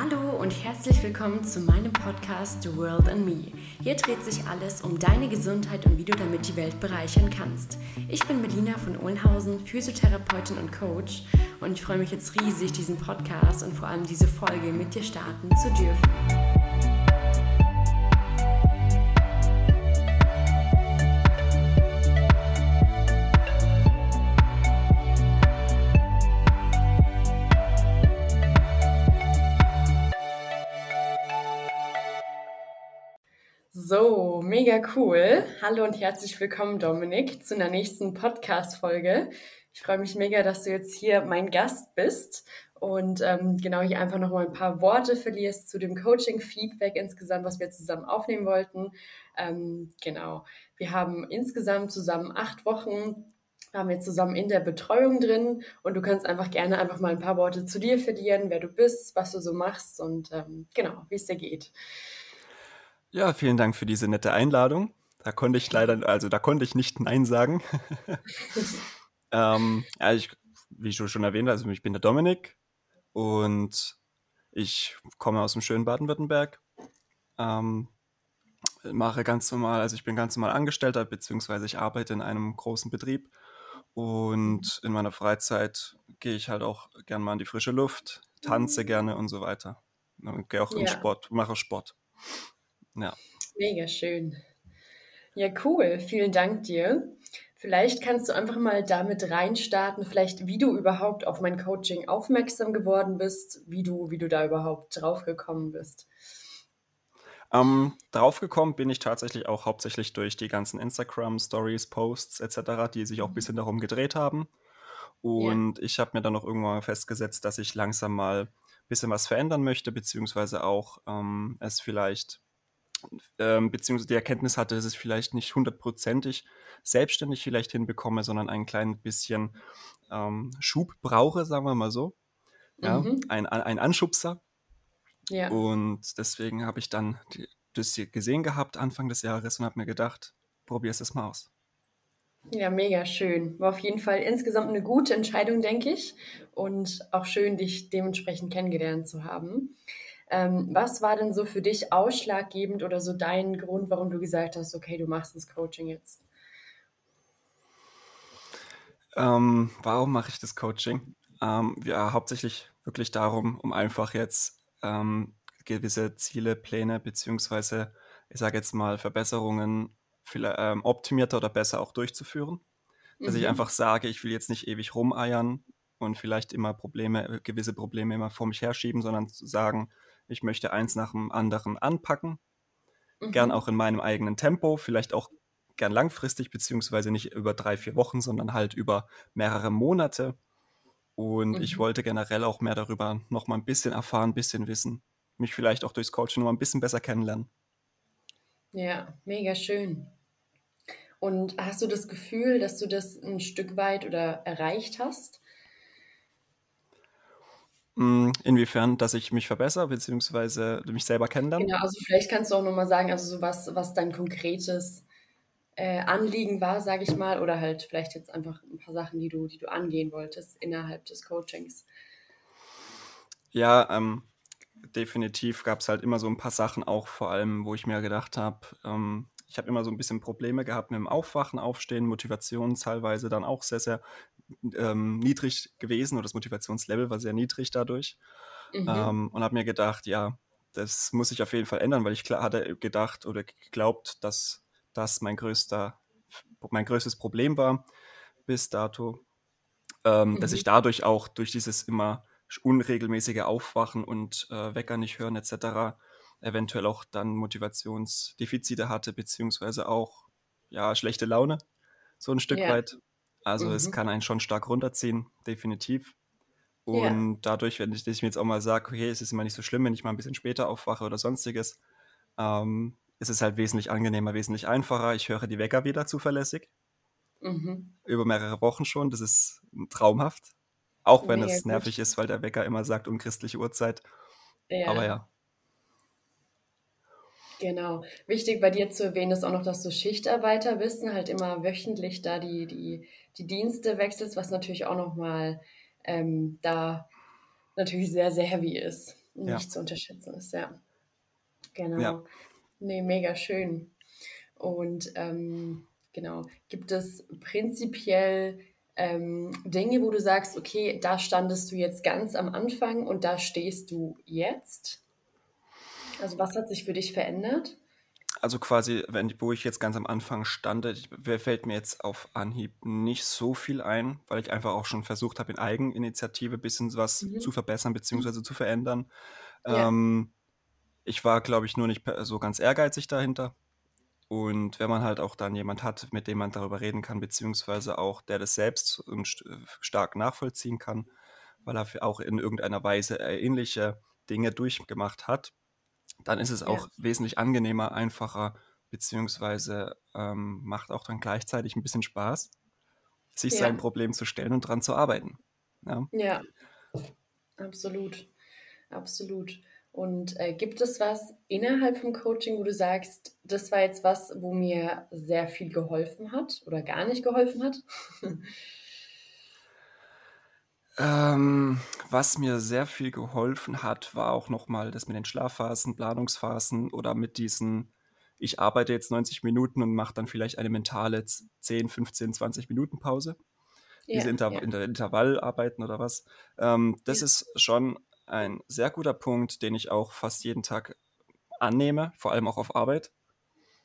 Hallo und herzlich willkommen zu meinem Podcast The World and Me. Hier dreht sich alles um deine Gesundheit und wie du damit die Welt bereichern kannst. Ich bin Melina von Ohlenhausen, Physiotherapeutin und Coach und ich freue mich jetzt riesig, diesen Podcast und vor allem diese Folge mit dir starten zu dürfen. Mega cool. Hallo und herzlich willkommen, Dominik, zu einer nächsten Podcast-Folge. Ich freue mich mega, dass du jetzt hier mein Gast bist und ähm, genau hier einfach noch mal ein paar Worte verlierst zu dem Coaching-Feedback insgesamt, was wir zusammen aufnehmen wollten. Ähm, genau, wir haben insgesamt zusammen acht Wochen haben wir zusammen in der Betreuung drin und du kannst einfach gerne einfach mal ein paar Worte zu dir verlieren, wer du bist, was du so machst und ähm, genau, wie es dir geht. Ja, vielen Dank für diese nette Einladung. Da konnte ich leider, also da konnte ich nicht Nein sagen. ähm, ja, ich, wie du schon erwähnt hast, also ich bin der Dominik und ich komme aus dem schönen Baden-Württemberg. Ähm, mache ganz normal, also ich bin ganz normal Angestellter, beziehungsweise ich arbeite in einem großen Betrieb und in meiner Freizeit gehe ich halt auch gern mal in die frische Luft, tanze gerne und so weiter. Und gehe auch ja. in Sport, mache Sport. Ja. Mega schön. Ja, cool. Vielen Dank dir. Vielleicht kannst du einfach mal damit reinstarten, vielleicht wie du überhaupt auf mein Coaching aufmerksam geworden bist, wie du, wie du da überhaupt draufgekommen bist. Ähm, draufgekommen bin ich tatsächlich auch hauptsächlich durch die ganzen Instagram-Stories, Posts etc., die sich auch ein mhm. bisschen darum gedreht haben. Und ja. ich habe mir dann noch irgendwann festgesetzt, dass ich langsam mal ein bisschen was verändern möchte, beziehungsweise auch ähm, es vielleicht ähm, beziehungsweise die Erkenntnis hatte, dass ich vielleicht nicht hundertprozentig selbstständig vielleicht hinbekomme, sondern ein klein bisschen ähm, Schub brauche, sagen wir mal so. Ja, mhm. ein, ein Anschubser. Ja. Und deswegen habe ich dann die, das hier gesehen gehabt Anfang des Jahres und habe mir gedacht, probier es mal aus. Ja, mega schön. War auf jeden Fall insgesamt eine gute Entscheidung, denke ich. Und auch schön, dich dementsprechend kennengelernt zu haben. Ähm, was war denn so für dich ausschlaggebend oder so dein Grund, warum du gesagt hast, okay, du machst das Coaching jetzt? Ähm, warum mache ich das Coaching? Ähm, ja, hauptsächlich wirklich darum, um einfach jetzt ähm, gewisse Ziele, Pläne beziehungsweise ich sage jetzt mal Verbesserungen ähm, optimierter oder besser auch durchzuführen. Dass mhm. ich einfach sage, ich will jetzt nicht ewig rumeiern und vielleicht immer Probleme, gewisse Probleme immer vor mich herschieben, sondern zu sagen, ich möchte eins nach dem anderen anpacken. Mhm. Gern auch in meinem eigenen Tempo, vielleicht auch gern langfristig, beziehungsweise nicht über drei, vier Wochen, sondern halt über mehrere Monate. Und mhm. ich wollte generell auch mehr darüber noch mal ein bisschen erfahren, ein bisschen wissen. Mich vielleicht auch durchs Coaching noch mal ein bisschen besser kennenlernen. Ja, mega schön. Und hast du das Gefühl, dass du das ein Stück weit oder erreicht hast? Hm, inwiefern, dass ich mich verbessere, beziehungsweise mich selber kennenlerne? Genau, also vielleicht kannst du auch nochmal sagen, also so was, was dein konkretes äh, Anliegen war, sage ich mal, oder halt vielleicht jetzt einfach ein paar Sachen, die du, die du angehen wolltest innerhalb des Coachings. Ja, ähm, definitiv gab es halt immer so ein paar Sachen auch, vor allem, wo ich mir gedacht habe, ähm, ich habe immer so ein bisschen Probleme gehabt mit dem Aufwachen, Aufstehen, Motivation teilweise dann auch sehr, sehr ähm, niedrig gewesen oder das Motivationslevel war sehr niedrig dadurch. Mhm. Ähm, und habe mir gedacht, ja, das muss sich auf jeden Fall ändern, weil ich klar hatte gedacht oder geglaubt, dass das mein größter, mein größtes Problem war bis dato, ähm, mhm. dass ich dadurch auch durch dieses immer unregelmäßige Aufwachen und äh, Wecker nicht hören etc. eventuell auch dann Motivationsdefizite hatte, beziehungsweise auch ja schlechte Laune, so ein Stück ja. weit. Also mhm. es kann einen schon stark runterziehen, definitiv. Und ja. dadurch, wenn ich, ich, mir jetzt auch mal sage, okay, es ist immer nicht so schlimm, wenn ich mal ein bisschen später aufwache oder sonstiges, ähm, ist es halt wesentlich angenehmer, wesentlich einfacher. Ich höre die Wecker wieder zuverlässig. Mhm. Über mehrere Wochen schon. Das ist traumhaft. Auch wenn Mega es nervig gut. ist, weil der Wecker immer sagt um christliche Uhrzeit. Ja. Aber ja. Genau. Wichtig bei dir zu erwähnen ist auch noch, dass du Schichtarbeiter bist und halt immer wöchentlich da die, die, die Dienste wechselst, was natürlich auch nochmal ähm, da natürlich sehr, sehr heavy ist. nicht ja. zu unterschätzen ist, ja. Genau. Ja. Nee, mega schön. Und ähm, genau, gibt es prinzipiell ähm, Dinge, wo du sagst, okay, da standest du jetzt ganz am Anfang und da stehst du jetzt? Also was hat sich für dich verändert? Also quasi, wenn, wo ich jetzt ganz am Anfang stand, fällt mir jetzt auf Anhieb nicht so viel ein, weil ich einfach auch schon versucht habe, in Eigeninitiative ein bisschen was mhm. zu verbessern bzw. zu verändern. Ja. Ähm, ich war, glaube ich, nur nicht so ganz ehrgeizig dahinter. Und wenn man halt auch dann jemand hat, mit dem man darüber reden kann, beziehungsweise auch der das selbst stark nachvollziehen kann, weil er auch in irgendeiner Weise ähnliche Dinge durchgemacht hat, dann ist es auch ja. wesentlich angenehmer, einfacher, beziehungsweise ähm, macht auch dann gleichzeitig ein bisschen Spaß, sich ja. sein Problem zu stellen und dran zu arbeiten. Ja, ja. absolut. Absolut. Und äh, gibt es was innerhalb vom Coaching, wo du sagst, das war jetzt was, wo mir sehr viel geholfen hat oder gar nicht geholfen hat? ähm, was mir sehr viel geholfen hat, war auch nochmal das mit den Schlafphasen, Planungsphasen oder mit diesen, ich arbeite jetzt 90 Minuten und mache dann vielleicht eine mentale 10, 15, 20 Minuten Pause. Ja, Diese Inter ja. Intervallarbeiten oder was. Ähm, das ja. ist schon ein sehr guter Punkt, den ich auch fast jeden Tag annehme, vor allem auch auf Arbeit.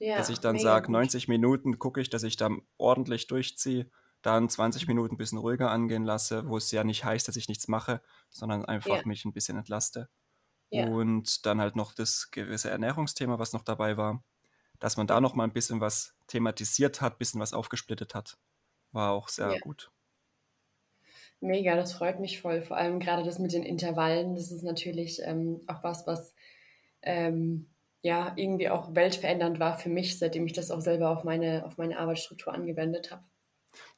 Ja, dass ich dann sage, 90 Minuten gucke ich, dass ich dann ordentlich durchziehe, dann 20 mhm. Minuten ein bisschen ruhiger angehen lasse, wo es ja nicht heißt, dass ich nichts mache, sondern einfach ja. mich ein bisschen entlaste. Ja. Und dann halt noch das gewisse Ernährungsthema, was noch dabei war, dass man da noch mal ein bisschen was thematisiert hat, ein bisschen was aufgesplittet hat, war auch sehr gut. Mega, das freut mich voll. Vor allem gerade das mit den Intervallen, das ist natürlich ähm, auch was, was ähm, ja irgendwie auch weltverändernd war für mich, seitdem ich das auch selber auf meine, auf meine Arbeitsstruktur angewendet habe.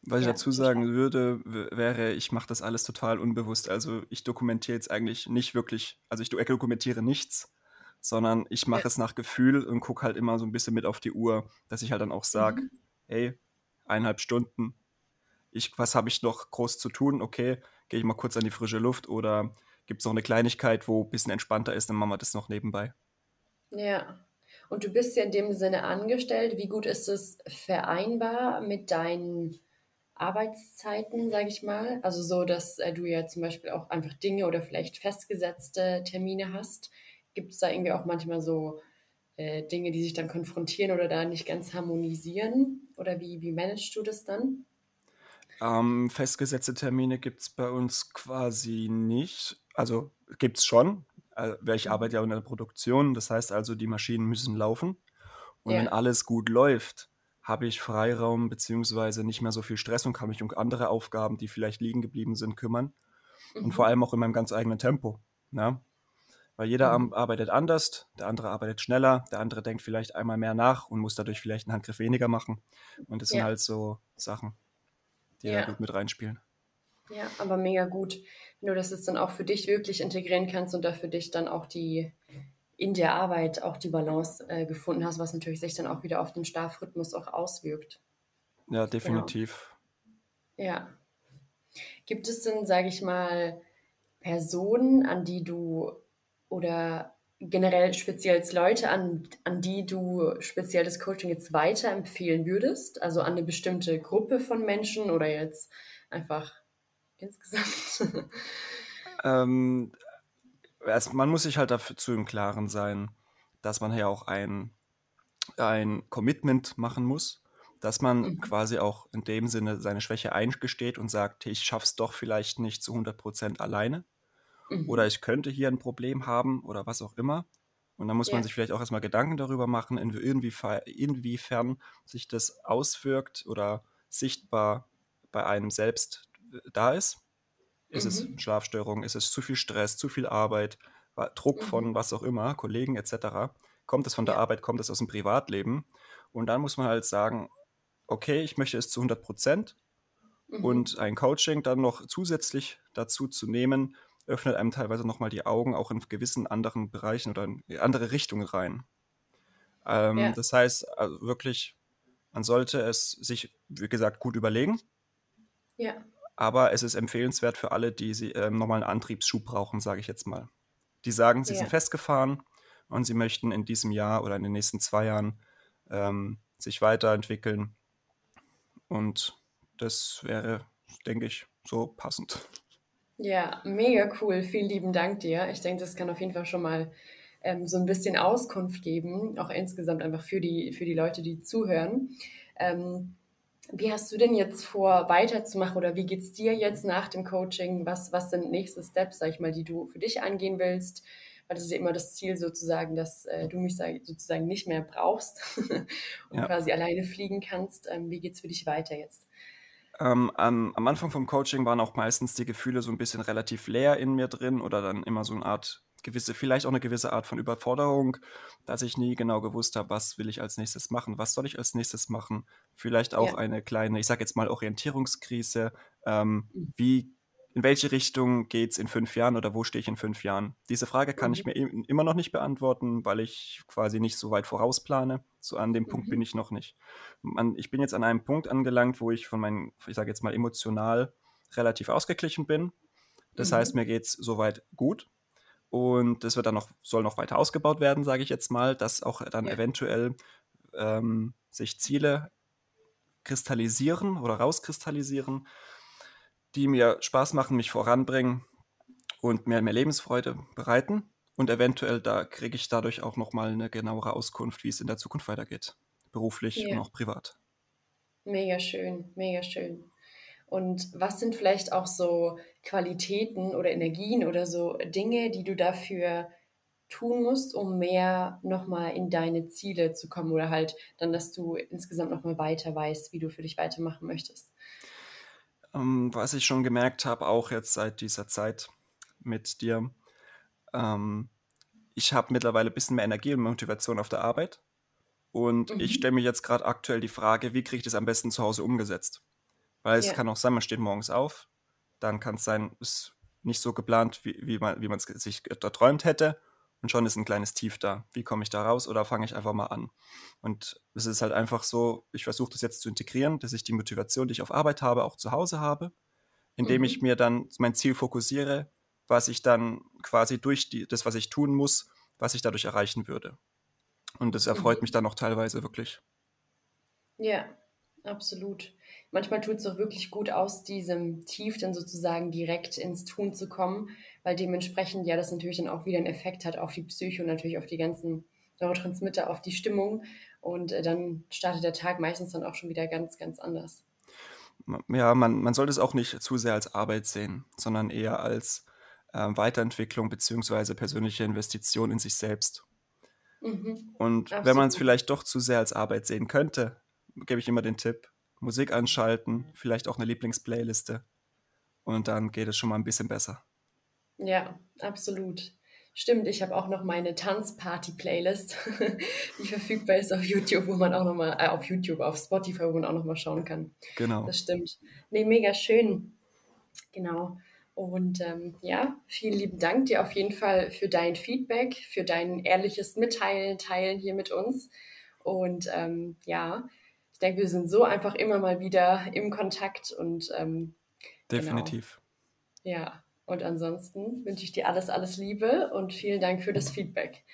Was ich dazu sagen würde, wäre, ich mache das alles total unbewusst. Also ich dokumentiere jetzt eigentlich nicht wirklich, also ich dokumentiere nichts, sondern ich mache ja. es nach Gefühl und gucke halt immer so ein bisschen mit auf die Uhr, dass ich halt dann auch sage, mhm. hey, eineinhalb Stunden, ich, was habe ich noch groß zu tun? Okay, gehe ich mal kurz an die frische Luft oder gibt es noch eine Kleinigkeit, wo ein bisschen entspannter ist, dann machen wir das noch nebenbei. Ja. Und du bist ja in dem Sinne angestellt. Wie gut ist es vereinbar mit deinen Arbeitszeiten, sage ich mal? Also so, dass äh, du ja zum Beispiel auch einfach Dinge oder vielleicht festgesetzte Termine hast. Gibt es da irgendwie auch manchmal so äh, Dinge, die sich dann konfrontieren oder da nicht ganz harmonisieren? Oder wie, wie managst du das dann? Ähm, festgesetzte Termine gibt es bei uns quasi nicht. Also gibt es schon. Äh, ich mhm. arbeite ja in der Produktion, das heißt also, die Maschinen müssen laufen. Und ja. wenn alles gut läuft, habe ich Freiraum bzw. nicht mehr so viel Stress und kann mich um andere Aufgaben, die vielleicht liegen geblieben sind, kümmern. Mhm. Und vor allem auch in meinem ganz eigenen Tempo. Ne? Weil jeder mhm. arbeitet anders, der andere arbeitet schneller, der andere denkt vielleicht einmal mehr nach und muss dadurch vielleicht einen Handgriff weniger machen. Und das ja. sind halt so Sachen die ja. da gut mit reinspielen. Ja, aber mega gut, wenn du das jetzt dann auch für dich wirklich integrieren kannst und da für dich dann auch die in der Arbeit auch die Balance äh, gefunden hast, was natürlich sich dann auch wieder auf den Schlafrhythmus auch auswirkt. Ja, definitiv. Genau. Ja. Gibt es denn, sage ich mal, Personen, an die du oder generell speziell Leute, an, an die du speziell das Coaching jetzt weiterempfehlen würdest? Also an eine bestimmte Gruppe von Menschen oder jetzt einfach insgesamt? ähm, erst, man muss sich halt dazu im Klaren sein, dass man ja auch ein, ein Commitment machen muss, dass man mhm. quasi auch in dem Sinne seine Schwäche eingesteht und sagt, ich schaff's doch vielleicht nicht zu 100% alleine Mhm. Oder ich könnte hier ein Problem haben oder was auch immer. Und dann muss ja. man sich vielleicht auch erstmal Gedanken darüber machen, inwiefern, inwiefern sich das auswirkt oder sichtbar bei einem selbst äh, da ist. Ist mhm. es Schlafstörung? Ist es zu viel Stress, zu viel Arbeit, Druck mhm. von was auch immer, Kollegen etc.? Kommt es von der ja. Arbeit, kommt es aus dem Privatleben? Und dann muss man halt sagen, okay, ich möchte es zu 100 Prozent mhm. und ein Coaching dann noch zusätzlich dazu zu nehmen, öffnet einem teilweise nochmal die Augen auch in gewissen anderen Bereichen oder in andere Richtungen rein. Ähm, ja. Das heißt also wirklich, man sollte es sich, wie gesagt, gut überlegen. Ja. Aber es ist empfehlenswert für alle, die sie, äh, nochmal einen Antriebsschub brauchen, sage ich jetzt mal. Die sagen, sie Ja. sind festgefahren und sie möchten in diesem Jahr oder in den nächsten zwei Jahren ähm, sich weiterentwickeln. Und das wäre, denke ich, so passend. Ja, mega cool. Vielen lieben Dank dir. Ich denke, das kann auf jeden Fall schon mal ähm, so ein bisschen Auskunft geben, auch insgesamt einfach für die, für die Leute, die zuhören. Ähm, wie hast du denn jetzt vor, weiterzumachen oder wie geht es dir jetzt nach dem Coaching? Was, was sind nächste Steps, sag ich mal, die du für dich angehen willst? Weil das ist ja immer das Ziel sozusagen, dass äh, du mich sozusagen nicht mehr brauchst und Ja. quasi alleine fliegen kannst. Ähm, wie geht es für dich weiter jetzt? Ähm, am, am Anfang vom Coaching waren auch meistens die Gefühle so ein bisschen relativ leer in mir drin oder dann immer so eine Art gewisse, vielleicht auch eine gewisse Art von Überforderung, dass ich nie genau gewusst habe, was will ich als nächstes machen, was soll ich als nächstes machen. Vielleicht auch Ja. eine kleine, ich sage jetzt mal Orientierungskrise. Ähm, Mhm. wie, in welche Richtung geht es in fünf Jahren oder wo stehe ich in fünf Jahren? Diese Frage kann ich Mhm. mir im- immer noch nicht beantworten, weil ich quasi nicht so weit vorausplane. So an dem Punkt Mhm. bin ich noch nicht. Man, ich bin jetzt an einem Punkt angelangt, wo ich von meinen, ich sage jetzt mal emotional relativ ausgeglichen bin. Das heißt, Mhm. mir geht es soweit gut. Und das wird dann noch, soll noch weiter ausgebaut werden, sage ich jetzt mal, dass auch dann Ja. eventuell ähm, sich Ziele kristallisieren oder rauskristallisieren, die mir Spaß machen, mich voranbringen und mir mehr Lebensfreude bereiten. Und eventuell da kriege ich dadurch auch nochmal eine genauere Auskunft, wie es in der Zukunft weitergeht. Beruflich und Ja. auch privat. Mega schön, mega schön. Und was sind vielleicht auch so Qualitäten oder Energien oder so Dinge, die du dafür tun musst, um mehr nochmal in deine Ziele zu kommen oder halt dann, dass du insgesamt nochmal weiter weißt, wie du für dich weitermachen möchtest? Ähm, was ich schon gemerkt habe, auch jetzt seit dieser Zeit mit dir, ähm, ich habe mittlerweile ein bisschen mehr Energie und Motivation auf der Arbeit. Und ich Mhm. stelle mir jetzt gerade aktuell die Frage, wie kriege ich das am besten zu Hause umgesetzt? Weil es Ja. kann auch sein, man steht morgens auf, dann kann es sein, es ist nicht so geplant, wie, wie man es sich erträumt hätte. Und schon ist ein kleines Tief da. Wie komme ich da raus oder fange ich einfach mal an? Und es ist halt einfach so, ich versuche das jetzt zu integrieren, dass ich die Motivation, die ich auf Arbeit habe, auch zu Hause habe, indem ich Mhm. mir dann mein Ziel fokussiere, was ich dann quasi durch die, das, was ich tun muss, was ich dadurch erreichen würde. Und das erfreut Mhm. mich dann auch teilweise wirklich. Ja, absolut. Manchmal tut es auch wirklich gut, aus diesem Tief dann sozusagen direkt ins Tun zu kommen, weil dementsprechend ja das natürlich dann auch wieder einen Effekt hat auf die Psyche und natürlich auf die ganzen Neurotransmitter, auf die Stimmung. Und äh, dann startet der Tag meistens dann auch schon wieder ganz, ganz anders. Ja, man, man sollte es auch nicht zu sehr als Arbeit sehen, sondern eher als ähm, Weiterentwicklung beziehungsweise persönliche Investition in sich selbst. Mhm, Und wenn man es absolut. vielleicht doch zu sehr als Arbeit sehen könnte, gebe ich immer den Tipp, Musik anschalten, vielleicht auch eine Lieblingsplayliste und dann geht es schon mal ein bisschen besser. Ja, absolut. Stimmt, ich habe auch noch meine Tanzparty-Playlist, die verfügbar ist auf YouTube, wo man auch nochmal, äh, auf YouTube, auf Spotify, wo man auch nochmal schauen kann. Genau. Das stimmt. Nee, mega schön. Genau. Und ähm, ja, vielen lieben Dank dir auf jeden Fall für dein Feedback, für dein ehrliches Mitteilen, Teilen hier mit uns. Und ähm, ja, denke, wir sind so einfach immer mal wieder im Kontakt und ähm, genau. Definitiv. Ja, und ansonsten wünsche ich dir alles, alles Liebe und vielen Dank für das Feedback.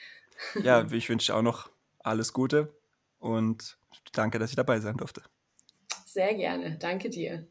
Ja, ich wünsche dir auch noch alles Gute und danke, dass ich dabei sein durfte. Sehr gerne. Danke dir.